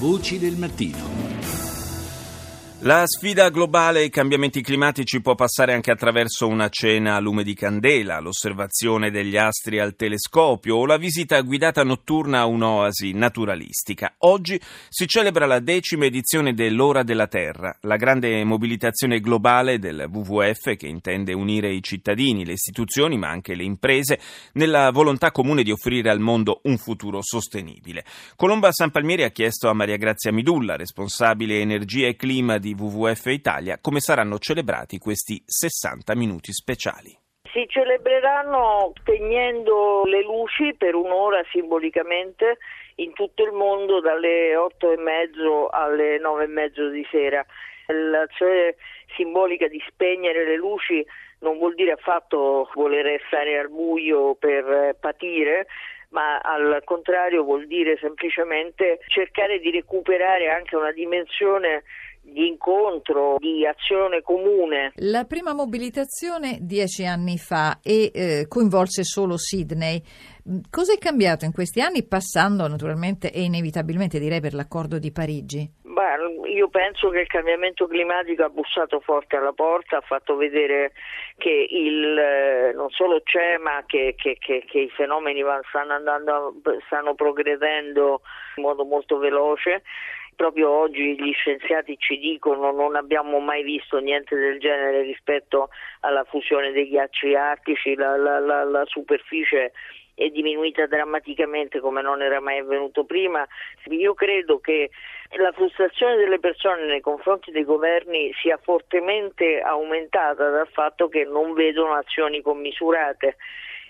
Voci del mattino. La sfida globale ai cambiamenti climatici può passare anche attraverso una cena a lume di candela, l'osservazione degli astri al telescopio o la visita guidata notturna a un'oasi naturalistica. Oggi si celebra la decima edizione dell'Ora della Terra, la grande mobilitazione globale del WWF che intende unire i cittadini, le istituzioni ma anche le imprese nella volontà comune di offrire al mondo un futuro sostenibile. Colomba San Palmieri ha chiesto a Maria Grazia Midulla, responsabile energia e clima di di WWF Italia come saranno celebrati questi 60 minuti speciali. Si celebreranno spegnendo le luci per un'ora simbolicamente in tutto il mondo dalle otto e mezzo alle nove e mezzo di sera. L'azione simbolica di spegnere le luci non vuol dire affatto voler stare al buio per patire, ma al contrario vuol dire semplicemente cercare di recuperare anche una dimensione di incontro, di azione comune. La prima mobilitazione dieci anni fa e eh, coinvolse solo Sydney. Cosa è cambiato in questi anni, passando naturalmente e inevitabilmente direi per l'accordo di Parigi? Beh, io penso che il cambiamento climatico ha bussato forte alla porta, ha fatto vedere che il, eh, non solo c'è, ma che, che, che, che i fenomeni stanno, andando, stanno progredendo in modo molto veloce proprio oggi gli scienziati ci dicono non abbiamo mai visto niente del genere rispetto alla fusione dei ghiacci artici, la, la, la, la superficie è diminuita drammaticamente come non era mai avvenuto prima. Io credo che la frustrazione delle persone nei confronti dei governi sia fortemente aumentata dal fatto che non vedono azioni commisurate.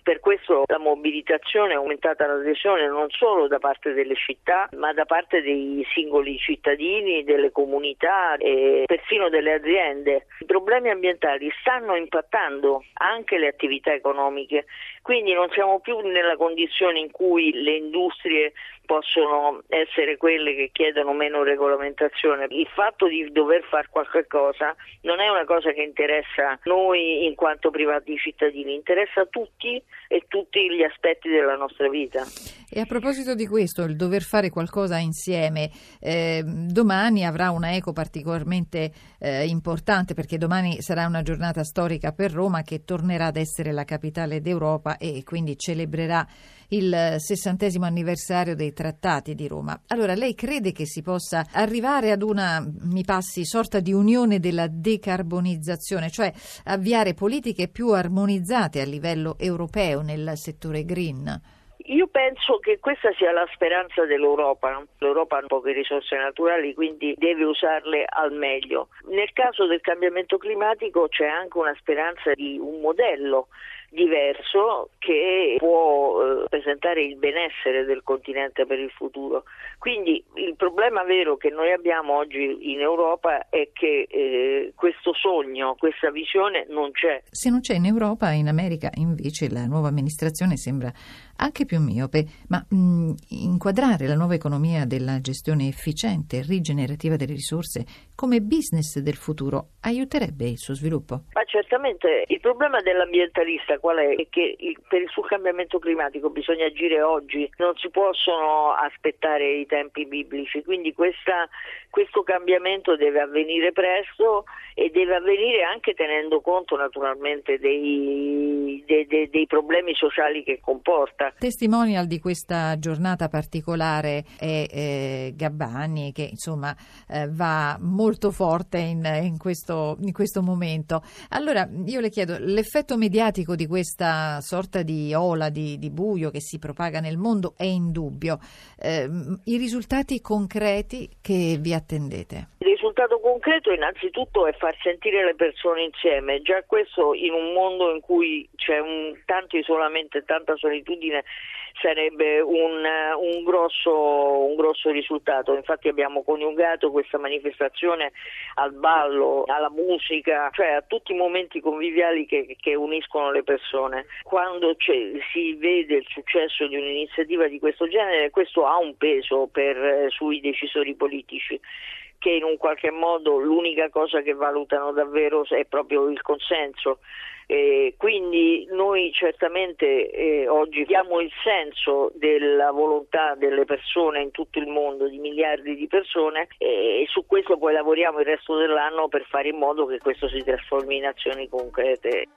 Per questo la mobilitazione è aumentata l'adesione non solo da parte delle città, ma da parte dei singoli cittadini, delle comunità e persino delle aziende. I problemi ambientali stanno impattando anche le attività economiche, quindi non siamo più nella condizione in cui le industrie possono essere quelle che chiedono meno regolamentazione. Il fatto di dover fare qualche cosa non è una cosa che interessa noi in quanto privati cittadini, interessa tutti e tutti gli aspetti della nostra vita. E a proposito di questo, il dover fare qualcosa insieme, eh, domani avrà una eco particolarmente eh, importante perché domani sarà una giornata storica per Roma che tornerà ad essere la capitale d'Europa e quindi celebrerà il sessantesimo anniversario dei trattati di Roma. Allora, lei crede che si possa arrivare ad una, mi passi, sorta di unione della decarbonizzazione, cioè avviare politiche più armonizzate a livello europeo nel settore green? Io penso che questa sia la speranza dell'Europa. L'Europa ha poche risorse naturali, quindi deve usarle al meglio. Nel caso del cambiamento climatico c'è anche una speranza di un modello diverso che può eh, presentare il benessere del continente per il futuro. Quindi il problema vero che noi abbiamo oggi in Europa è che eh, questo sogno, questa visione non c'è. Se non c'è in Europa, in America invece la nuova amministrazione sembra anche più miope, ma mh, inquadrare la nuova economia della gestione efficiente e rigenerativa delle risorse come business del futuro aiuterebbe il suo sviluppo? Ma certamente il problema dell'ambientalista qual è? È che per il suo cambiamento climatico bisogna agire oggi, non si possono aspettare i tempi biblici, quindi questa, questo cambiamento deve avvenire presto e deve avvenire anche tenendo conto naturalmente dei, dei, dei, dei problemi sociali che comporta. Testimonial di questa giornata particolare è eh, Gabbani che insomma eh, va molto forte in, in, questo, in questo momento. Allora io le chiedo, l'effetto mediatico di questa sorta di ola di, di buio che si propaga nel mondo è indubbio. Eh, I risultati concreti che vi attendete? Il risultato concreto innanzitutto è far sentire le persone insieme, già questo in un mondo in cui c'è un, tanto isolamento e tanta solitudine sarebbe un, un, grosso, un, grosso, risultato. Infatti abbiamo coniugato questa manifestazione al ballo, alla musica, cioè a tutti i momenti conviviali che, che uniscono le persone. Quando si vede il successo di un'iniziativa di questo genere, questo ha un peso per, sui decisori politici che in un qualche modo l'unica cosa che valutano davvero è proprio il consenso. Eh, quindi noi certamente eh, oggi diamo il senso della volontà delle persone in tutto il mondo, di miliardi di persone e su questo poi lavoriamo il resto dell'anno per fare in modo che questo si trasformi in azioni concrete.